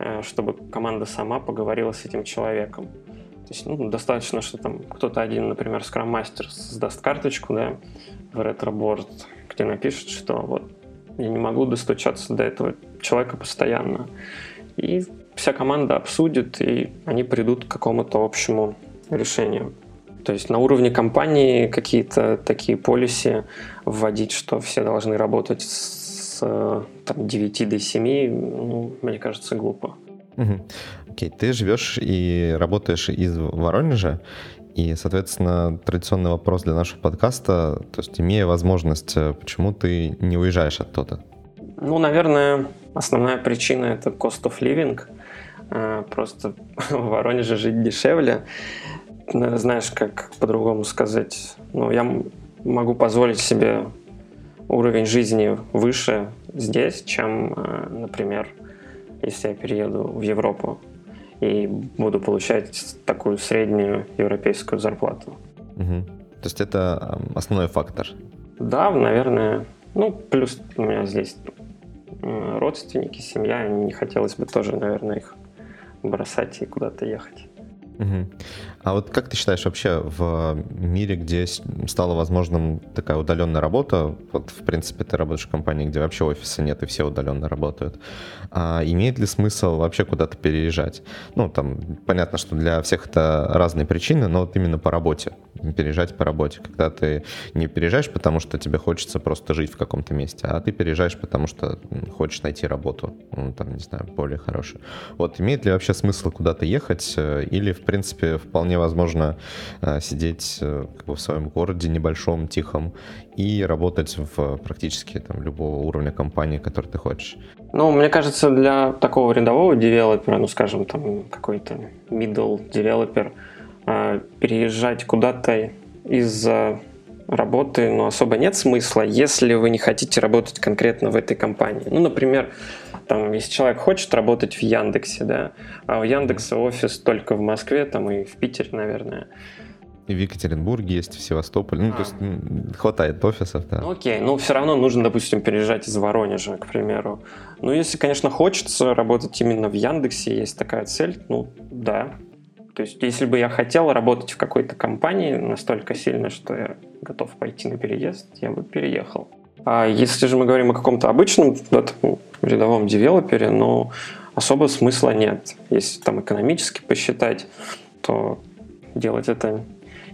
э, чтобы команда сама поговорила с этим человеком. То есть ну, достаточно, что там кто-то один, например, Scrum Master создаст карточку да, в ретро-борд, где напишет, что вот я не могу достучаться до этого человека постоянно. И вся команда обсудит, и они придут к какому-то общему решению. То есть на уровне компании какие-то такие полиси вводить, что все должны работать с там, 9 до 7, ну, мне кажется, глупо. Окей, ты живешь и работаешь из Воронежа, и, соответственно, традиционный вопрос для нашего подкаста, то есть имея возможность, почему ты не уезжаешь оттуда? Ну, наверное, основная причина — это cost of living – Э, просто в Воронеже жить дешевле. Знаешь, как по-другому сказать? Ну, я могу позволить себе уровень жизни выше здесь, чем, э, например, если я перееду в Европу и буду получать такую среднюю европейскую зарплату. Угу. То есть это основной фактор? Да, наверное. Ну, плюс у меня здесь родственники, семья, не хотелось бы тоже, наверное, их бросать и куда-то ехать. Угу. А вот как ты считаешь вообще в мире, где стала возможным такая удаленная работа, вот в принципе ты работаешь в компании, где вообще офиса нет и все удаленно работают, а имеет ли смысл вообще куда-то переезжать? Ну, там, понятно, что для всех это разные причины, но вот именно по работе переезжать по работе, когда ты не переезжаешь, потому что тебе хочется просто жить в каком-то месте, а ты переезжаешь, потому что хочешь найти работу, ну, там, не знаю, более хорошую. Вот имеет ли вообще смысл куда-то ехать, э, или, в принципе, вполне возможно э, сидеть э, в своем городе небольшом, тихом, и работать в практически там, любого уровня компании, который ты хочешь? Ну, мне кажется, для такого рядового девелопера, ну, скажем, там какой-то middle девелопер, переезжать куда-то из-за работы ну, особо нет смысла, если вы не хотите работать конкретно в этой компании. Ну, например, там, если человек хочет работать в Яндексе, да, а у Яндекса офис только в Москве, там и в Питере, наверное. И в Екатеринбурге есть, в Севастополе. Ну, а. то есть хватает офисов, да. Ну, окей, но все равно нужно, допустим, переезжать из Воронежа, к примеру. Ну, если, конечно, хочется работать именно в Яндексе, есть такая цель, ну, да, то есть, если бы я хотел работать в какой-то компании настолько сильно, что я готов пойти на переезд, я бы переехал. А если же мы говорим о каком-то обычном ну, рядовом девелопере, ну, особо смысла нет. Если там экономически посчитать, то делать это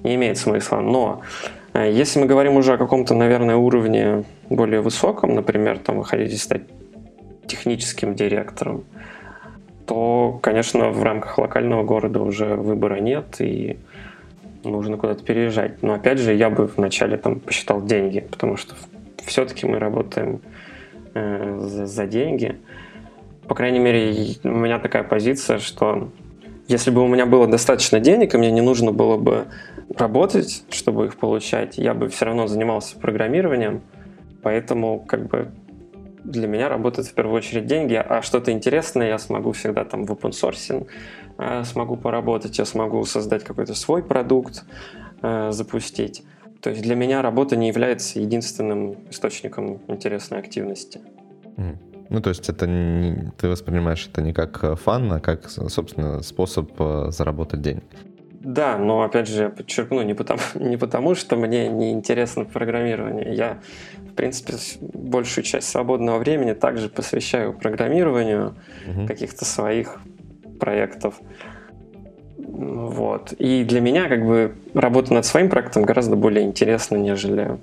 не имеет смысла. Но э, если мы говорим уже о каком-то, наверное, уровне более высоком, например, там вы хотите стать техническим директором, то, конечно, в рамках локального города уже выбора нет, и нужно куда-то переезжать. Но опять же, я бы вначале там посчитал деньги, потому что все-таки мы работаем э, за, за деньги. По крайней мере, у меня такая позиция, что если бы у меня было достаточно денег, и мне не нужно было бы работать, чтобы их получать, я бы все равно занимался программированием. Поэтому как бы для меня работают в первую очередь деньги, а что-то интересное я смогу всегда там в open source э, смогу поработать, я смогу создать какой-то свой продукт, э, запустить. То есть для меня работа не является единственным источником интересной активности. Ну, то есть это не, ты воспринимаешь это не как э, фан, а как, собственно, способ заработать денег. Да, но опять же я подчеркну, не потому, не потому что мне не интересно программирование. Я, в принципе, большую часть свободного времени также посвящаю программированию угу. каких-то своих проектов. Вот. И для меня как бы работа над своим проектом гораздо более интересна, нежели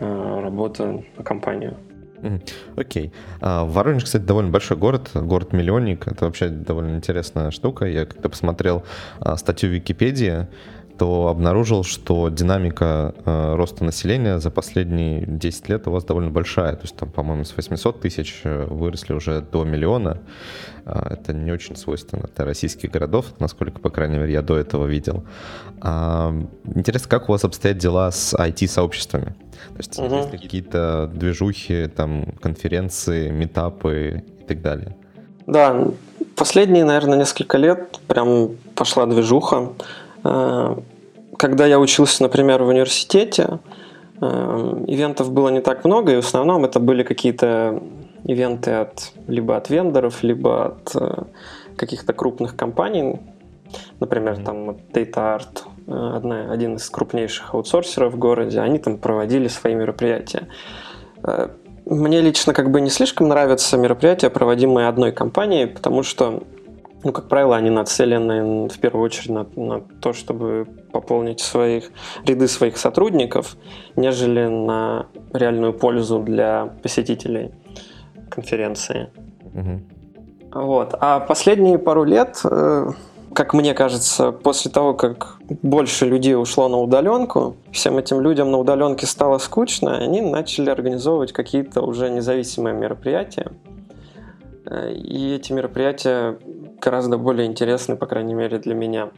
э, работа на компанию. Окей. Okay. А, Воронеж, кстати, довольно большой город, город-миллионник. Это вообще довольно интересная штука. Я когда посмотрел а, статью в Википедии, то обнаружил, что динамика э, роста населения за последние 10 лет у вас довольно большая. То есть там, по-моему, с 800 тысяч э, выросли уже до миллиона. Э, это не очень свойственно для российских городов, насколько, по крайней мере, я до этого видел. А, интересно, как у вас обстоят дела с IT-сообществами? То есть угу. есть ли какие-то движухи, там, конференции, метапы и так далее? Да, последние, наверное, несколько лет прям пошла движуха. Э, когда я учился, например, в университете, э, ивентов было не так много, и в основном это были какие-то ивенты от, либо от вендоров, либо от э, каких-то крупных компаний, например, там DataArt, одна, один из крупнейших аутсорсеров в городе, они там проводили свои мероприятия. Мне лично как бы не слишком нравятся мероприятия, проводимые одной компанией, потому что ну, как правило, они нацелены в первую очередь на, на то, чтобы пополнить своих, ряды своих сотрудников, нежели на реальную пользу для посетителей конференции. Угу. Вот. А последние пару лет, э, как мне кажется, после того, как больше людей ушло на удаленку, всем этим людям на удаленке стало скучно, они начали организовывать какие-то уже независимые мероприятия. Э, и эти мероприятия гораздо более интересны, по крайней мере, для меня.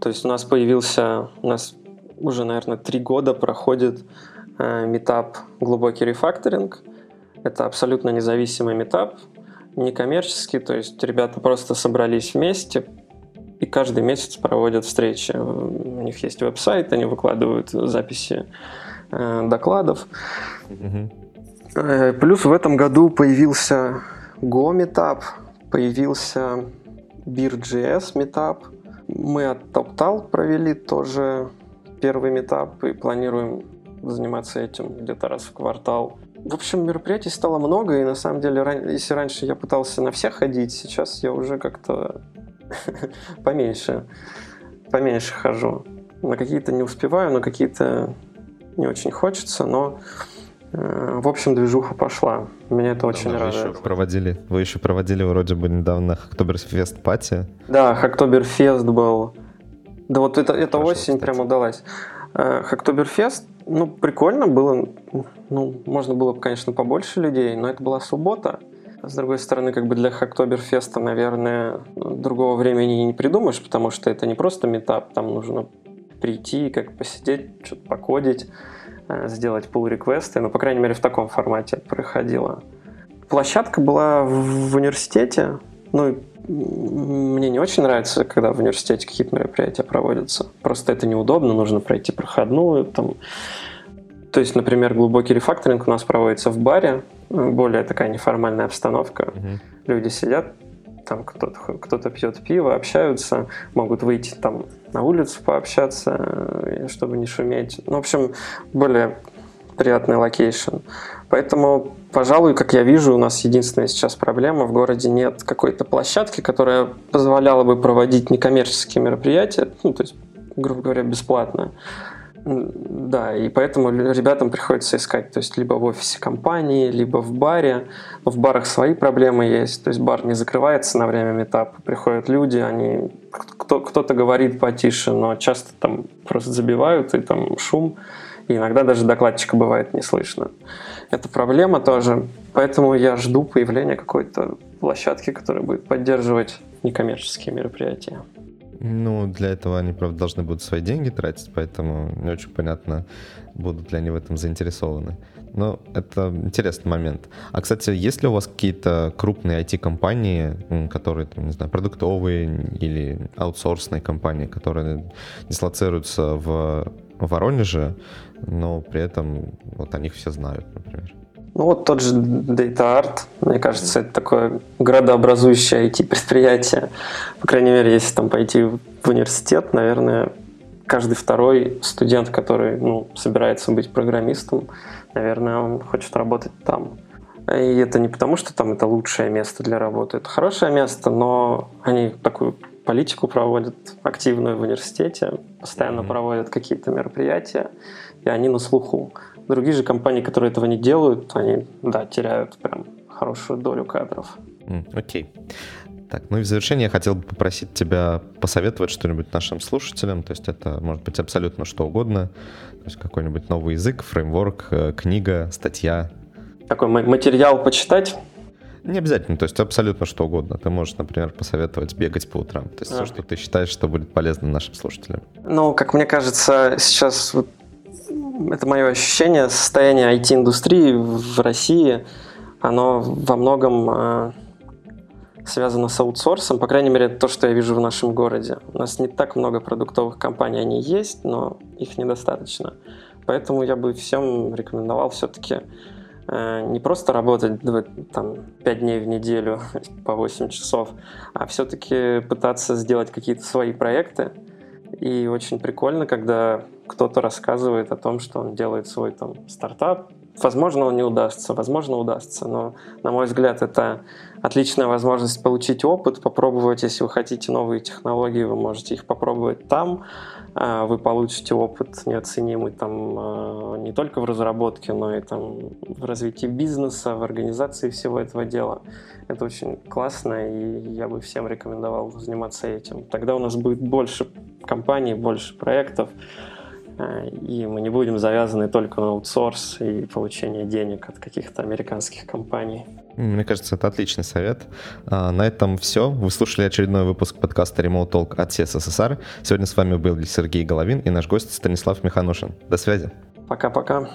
То есть у нас появился, у нас уже, наверное, три года проходит э, метап «Глубокий рефакторинг». Это абсолютно независимый метап, некоммерческий, то есть ребята просто собрались вместе и каждый месяц проводят встречи. У них есть веб-сайт, они выкладывают записи э, докладов. Mm-hmm. Плюс в этом году появился Go Meetup, появился Beer.js метап. Мы от TopTal провели тоже первый метап и планируем заниматься этим где-то раз в квартал. В общем, мероприятий стало много, и на самом деле, если раньше я пытался на всех ходить, сейчас я уже как-то поменьше, поменьше хожу. На какие-то не успеваю, на какие-то не очень хочется, но в общем, движуха пошла. Меня это очень да, радует. Еще проводили, вы еще проводили вроде бы недавно Хактоберфест пати. Да, Хактоберфест был. Да вот это, эта Хорошо, осень кстати. прям удалась. Э, Хактоберфест, ну, прикольно было. Ну, можно было бы, конечно, побольше людей, но это была суббота. С другой стороны, как бы для Хактоберфеста, наверное, другого времени не придумаешь, потому что это не просто метап, там нужно прийти, как посидеть, что-то покодить. Э, сделать pull реквесты но, по крайней мере, в таком формате это происходило. Площадка была в университете, ну, мне не очень нравится, когда в университете какие-то мероприятия проводятся. Просто это неудобно, нужно пройти проходную. Там. То есть, например, глубокий рефакторинг у нас проводится в баре, более такая неформальная обстановка. Mm-hmm. Люди сидят, там кто-то кто пьет пиво, общаются, могут выйти там на улицу пообщаться, э, чтобы не шуметь. Ну, в общем, более приятный location. Поэтому, пожалуй, как я вижу, у нас единственная сейчас проблема. В городе нет какой-то площадки, которая позволяла бы проводить некоммерческие мероприятия, ну, то есть, грубо говоря, бесплатно. Да, и поэтому ребятам приходится искать, то есть либо в офисе компании, либо в баре. Но в барах свои проблемы есть, то есть бар не закрывается на время митапа, приходят люди, они кто, кто-то говорит потише, но часто там просто забивают, и там шум, и иногда даже докладчика бывает не слышно. Это проблема тоже, поэтому я жду появления какой-то площадки, которая будет поддерживать некоммерческие мероприятия. Ну, для этого они, правда, должны будут свои деньги тратить, поэтому не очень понятно, будут ли они в этом заинтересованы. Но это интересный момент. А, кстати, есть ли у вас какие-то крупные IT-компании, которые, не знаю, продуктовые или аутсорсные компании, которые дислоцируются в Воронеже, но при этом вот о них все знают, например? Ну вот тот же Data Art, мне кажется, это такое градообразующее IT-предприятие. По крайней мере, если там пойти в университет, наверное, каждый второй студент, который ну, собирается быть программистом, наверное, он хочет работать там. И это не потому, что там это лучшее место для работы. Это хорошее место, но они такую политику проводят активную в университете, постоянно mm-hmm. проводят какие-то мероприятия, и они на слуху. Другие же компании, которые этого не делают, они, да, теряют прям хорошую долю кадров. Окей. Okay. Так, ну и в завершение я хотел бы попросить тебя посоветовать что-нибудь нашим слушателям. То есть это может быть абсолютно что угодно. То есть какой-нибудь новый язык, фреймворк, э, книга, статья. Такой материал почитать? Не обязательно, то есть абсолютно что угодно. Ты можешь, например, посоветовать бегать по утрам. То есть а. все, что ты считаешь, что будет полезно нашим слушателям. Ну, как мне кажется, сейчас вот это мое ощущение, состояние IT-индустрии в России, оно во многом э, связано с аутсорсом, по крайней мере, то, что я вижу в нашем городе. У нас не так много продуктовых компаний, они есть, но их недостаточно. Поэтому я бы всем рекомендовал все-таки Э, не просто работать там, 5 дней в неделю по 8 часов, а все-таки пытаться сделать какие-то свои проекты. И очень прикольно, когда кто-то рассказывает о том, что он делает свой там стартап. Возможно, он не удастся, возможно, удастся, но, на мой взгляд, это отличная возможность получить опыт, попробовать, если вы хотите новые технологии, вы можете их попробовать там, а, вы получите опыт неоценимый там а, не только в разработке, но и там в развитии бизнеса, в организации всего этого дела. Это очень классно, и я бы всем рекомендовал заниматься этим. Тогда у нас будет больше компаний, больше проектов, и мы не будем завязаны только на аутсорс и получение денег от каких-то американских компаний. Мне кажется, это отличный совет. А, на этом все. Вы слушали очередной выпуск подкаста Remote Talk от СССР. Сегодня с вами был Сергей Головин и наш гость Станислав Миханушин. До связи. Пока-пока.